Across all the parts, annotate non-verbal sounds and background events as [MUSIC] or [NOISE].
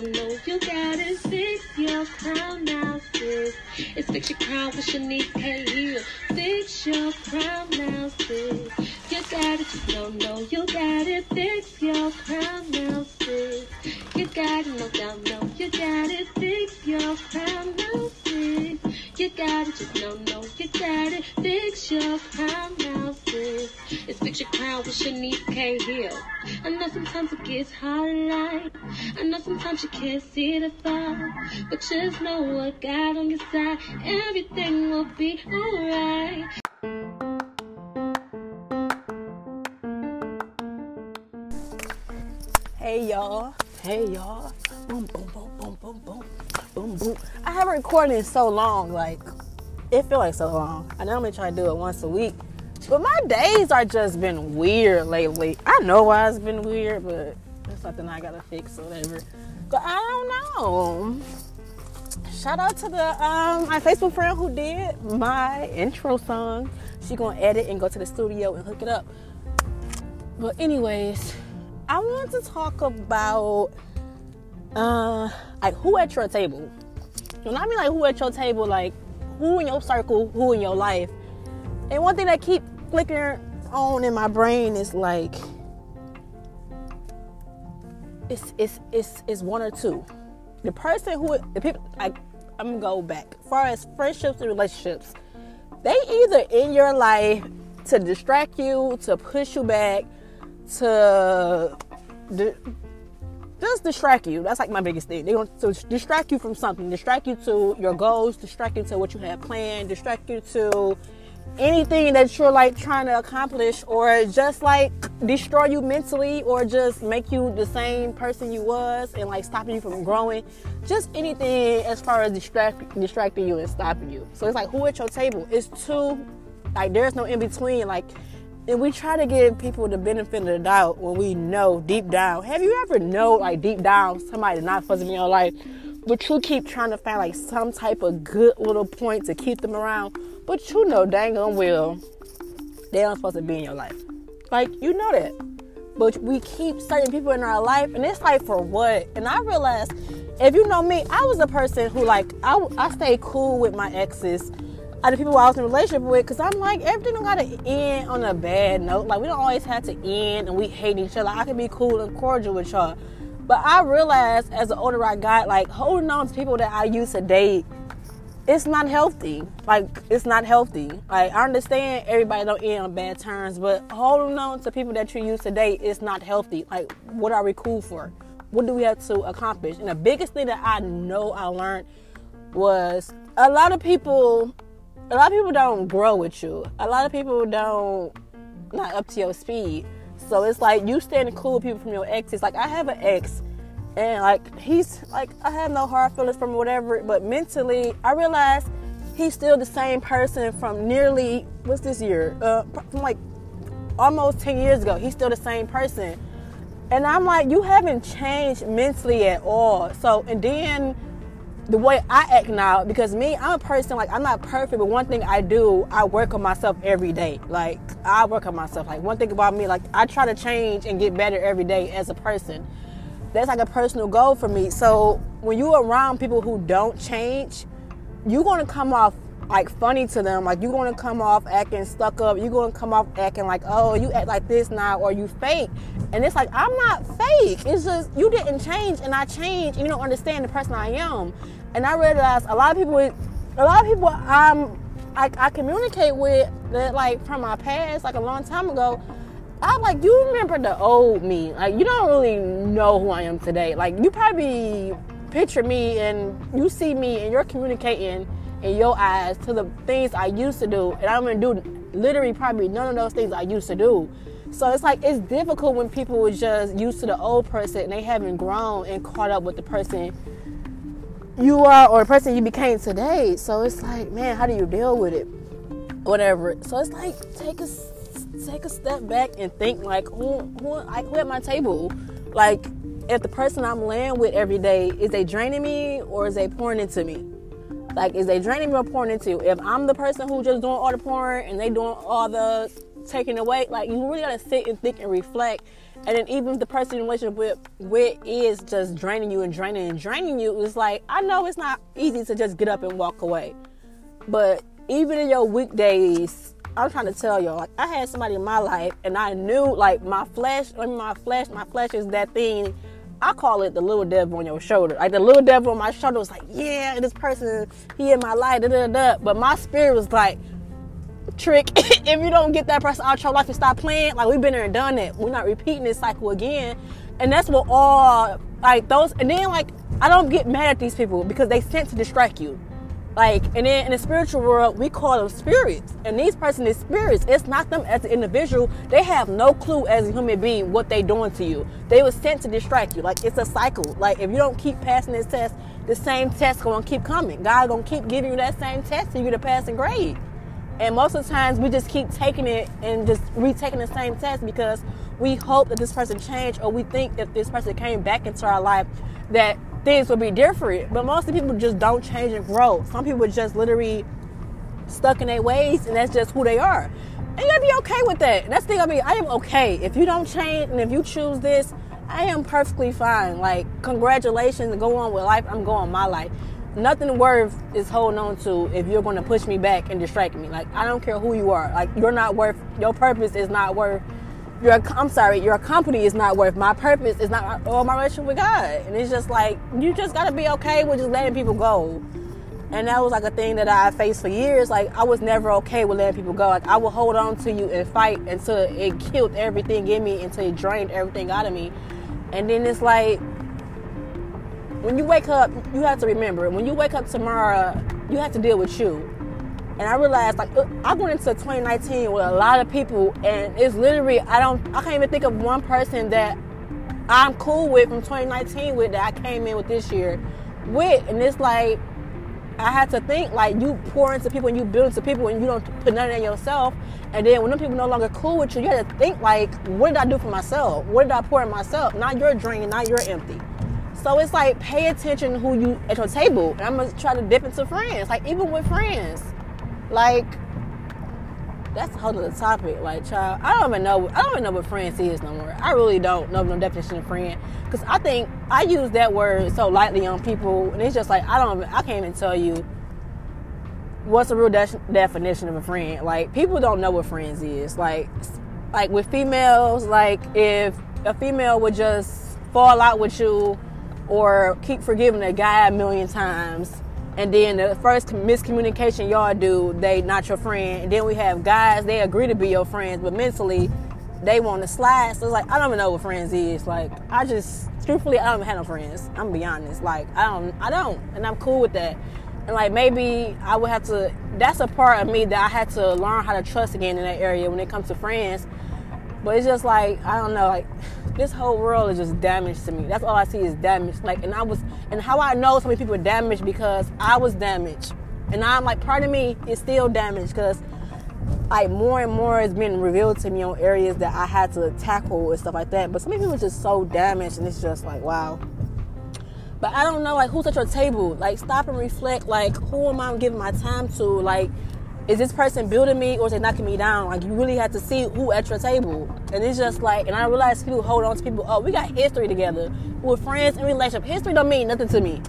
don't you got it. Fix your crown now, sis. It's fix your crown with Shanice K. Hill. Fix your crown now, sis. You got it, just don't know you got it. Fix your crown now, sis. You got it, no doubt, no, you got it. Fix your crown now, sis. You got it, just don't know you got it. Fix your crown now, sis. It's fix your crown with Shanice K. Hill. I know sometimes it gets hard in life. I know sometimes you can't see the far. But just know what God on your side. Everything will be alright. Hey y'all. Hey y'all. Boom, boom, boom, boom, boom, boom, boom, boom. I haven't recorded in so long, like it feel like so long. I normally try to do it once a week, but my days are just been weird lately. I know why it's been weird, but it's something I gotta fix or whatever. But I don't know. Shout out to the um my Facebook friend who did my intro song. She gonna edit and go to the studio and hook it up. But anyways, I want to talk about uh like who at your table. When I mean like who at your table, like who in your circle, who in your life. And one thing that keep flickering on in my brain is like it's it's it's it's one or two. The person who the people like I'm gonna go back. As far as friendships and relationships, they either in your life to distract you, to push you back, to di- just distract you. That's like my biggest thing. They want to distract you from something, distract you to your goals, distract you to what you have planned, distract you to anything that you're like trying to accomplish, or just like destroy you mentally, or just make you the same person you was and like stopping you from growing. Just anything as far as distract distracting you and stopping you. So it's like who at your table? It's two. Like there's no in between. Like and we try to give people the benefit of the doubt when we know deep down. Have you ever know like deep down somebody not be in your life, but you keep trying to find like some type of good little point to keep them around, but you know dang on well they aren't supposed to be in your life. Like you know that, but we keep certain people in our life, and it's like for what? And I realized if you know me, I was a person who like I I stayed cool with my exes other people I was in relationship with because I'm like, everything don't gotta end on a bad note. Like, we don't always have to end and we hate each other. I can be cool and cordial with y'all. But I realized as an older I got, like, holding on to people that I used to date, it's not healthy. Like, it's not healthy. Like, I understand everybody don't end on bad terms, but holding on to people that you used to date is not healthy. Like, what are we cool for? What do we have to accomplish? And the biggest thing that I know I learned was a lot of people a lot of people don't grow with you. A lot of people don't not up to your speed. So it's like you standing cool with people from your exes. Like I have an ex, and like he's like I have no hard feelings from whatever, but mentally I realize he's still the same person from nearly what's this year? Uh, from like almost ten years ago. He's still the same person, and I'm like, you haven't changed mentally at all. So and then the way I act now, because me, I'm a person like I'm not perfect, but one thing I do, I work on myself every day. Like I work on myself. Like one thing about me, like I try to change and get better every day as a person. That's like a personal goal for me. So when you around people who don't change, you're gonna come off like funny to them. Like you're gonna come off acting stuck up. You're gonna come off acting like, oh, you act like this now, or you fake. And it's like I'm not fake. It's just you didn't change, and I changed, and you don't understand the person I am and I realized a lot of people, a lot of people I'm, I, I communicate with that like from my past, like a long time ago. I'm like, you remember the old me? Like, you don't really know who I am today. Like, you probably picture me and you see me and you're communicating in your eyes to the things I used to do, and I'm gonna do literally probably none of those things I used to do. So it's like it's difficult when people were just used to the old person and they haven't grown and caught up with the person you are or the person you became today. So it's like, man, how do you deal with it? Whatever. So it's like take a take a step back and think like who who like who at my table? Like if the person I'm laying with every day is they draining me or is they pouring into me? Like is they draining me or pouring into? If I'm the person who just doing all the pouring and they doing all the taking away. Like you really gotta sit and think and reflect. And then even the person in relationship with, with is just draining you and draining and draining you, it's like I know it's not easy to just get up and walk away. But even in your weekdays, I'm trying to tell y'all, like I had somebody in my life and I knew like my flesh, I mean my flesh, my flesh is that thing I call it the little devil on your shoulder. Like the little devil on my shoulder was like, yeah, this person, he in my life, da da da. But my spirit was like, trick, if you don't get that person out your life and stop playing, like we've been there and done it. We're not repeating this cycle again. And that's what all, like those, and then like, I don't get mad at these people because they sent to distract you. Like, and then in the spiritual world, we call them spirits. And these persons is spirits. It's not them as an individual. They have no clue as a human being what they doing to you. They were sent to distract you. Like, it's a cycle. Like, if you don't keep passing this test, the same test gonna keep coming. God gonna keep giving you that same test for you to pass and grade. And most of the times, we just keep taking it and just retaking the same test because we hope that this person changed or we think if this person came back into our life that things would be different. But most people just don't change and grow. Some people just literally stuck in their ways, and that's just who they are. And you gotta be okay with that. And that's the thing I mean, I am okay. If you don't change and if you choose this, I am perfectly fine. Like, congratulations, go on with life. I'm going my life. Nothing worth is holding on to if you're gonna push me back and distract me. Like, I don't care who you are. Like, you're not worth, your purpose is not worth your I'm sorry, your company is not worth my purpose is not or my relationship with God. And it's just like you just gotta be okay with just letting people go. And that was like a thing that I faced for years. Like I was never okay with letting people go. Like I would hold on to you and fight until it killed everything in me, until it drained everything out of me. And then it's like when you wake up, you have to remember when you wake up tomorrow, you have to deal with you. And I realized, like, uh, I went into 2019 with a lot of people, and it's literally, I don't, I can't even think of one person that I'm cool with from 2019 with that I came in with this year with. And it's like, I had to think, like, you pour into people and you build into people and you don't put nothing in yourself. And then when the people no longer cool with you, you have to think, like, what did I do for myself? What did I pour in myself? Not your drain, not your empty. So it's like, pay attention who you at your table. And I'm to try to dip into friends. Like, even with friends like, that's a whole other topic. Like, child, I don't even know. I don't even know what friends is no more. I really don't know no definition of friend because I think I use that word so lightly on people, and it's just like I don't. I can't even tell you what's the real de- definition of a friend. Like, people don't know what friends is. Like, like with females, like if a female would just fall out with you or keep forgiving a guy a million times and then the first miscommunication y'all do, they not your friend. And then we have guys, they agree to be your friends, but mentally they want to slide. So it's like I don't even know what friends is. Like I just truthfully I don't have no friends. I'm gonna be honest. Like I don't I don't. And I'm cool with that. And like maybe I would have to that's a part of me that I had to learn how to trust again in that area when it comes to friends. But it's just like I don't know, like this whole world is just damaged to me. That's all I see is damage. Like, and I was, and how I know so many people are damaged because I was damaged, and I'm like, part of me is still damaged because, like, more and more is being revealed to me on areas that I had to tackle and stuff like that. But some people are just so damaged, and it's just like, wow. But I don't know, like, who's at your table? Like, stop and reflect. Like, who am I giving my time to? Like is this person building me or is it knocking me down? Like you really have to see who at your table. And it's just like, and I realize people hold on to people. Oh, we got history together. We're friends and relationship. History don't mean nothing to me.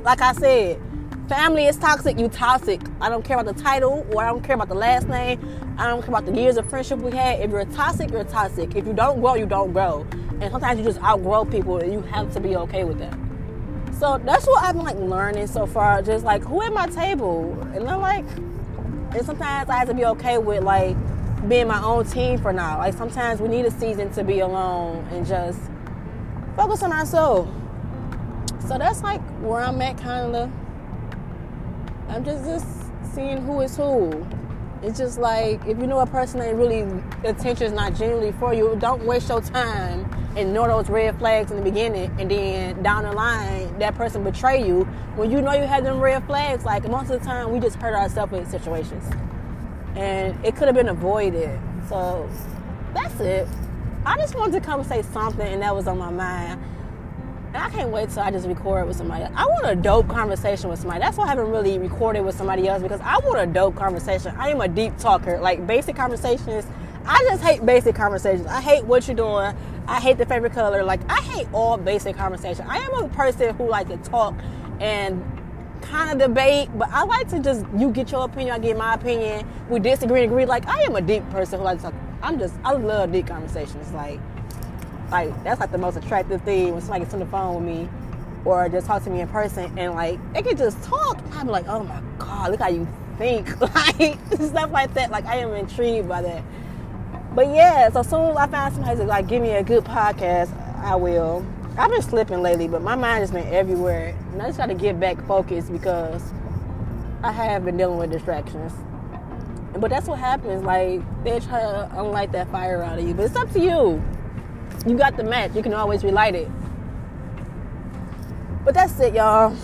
Like I said, family is toxic. You toxic. I don't care about the title or I don't care about the last name. I don't care about the years of friendship we had. If you're toxic, you're toxic. If you don't grow, you don't grow. And sometimes you just outgrow people and you have to be okay with that. So that's what I'm like learning so far. Just like who at my table, and I'm like, and sometimes I have to be okay with like being my own team for now. Like sometimes we need a season to be alone and just focus on ourselves. So that's like where I'm at, kind of. I'm just just seeing who is who. It's just like if you know a person that really attention is not genuinely for you, don't waste your time and ignore those red flags in the beginning and then down the line that person betray you when you know you had them red flags. Like most of the time we just hurt ourselves in situations. And it could have been avoided. So that's it. I just wanted to come say something and that was on my mind I can't wait till I just record with somebody. I want a dope conversation with somebody. That's why I haven't really recorded with somebody else because I want a dope conversation. I am a deep talker. Like basic conversations, I just hate basic conversations. I hate what you're doing. I hate the favorite color. Like I hate all basic conversation. I am a person who like to talk and kind of debate, but I like to just you get your opinion, I get my opinion. We disagree and agree. Like I am a deep person who likes to talk. I'm just I love deep conversations. Like like that's like the most attractive thing when somebody gets on the phone with me or just talk to me in person and like they can just talk. I'm like, oh my god, look how you think, [LAUGHS] like stuff like that. Like I am intrigued by that. But yeah, so soon as I find somebody to like give me a good podcast, I will. I've been slipping lately, but my mind has been everywhere, and I just got to get back focused because I have been dealing with distractions. But that's what happens. Like they try to unlight that fire out of you, but it's up to you. You got the match. You can always relight it. But that's it, y'all.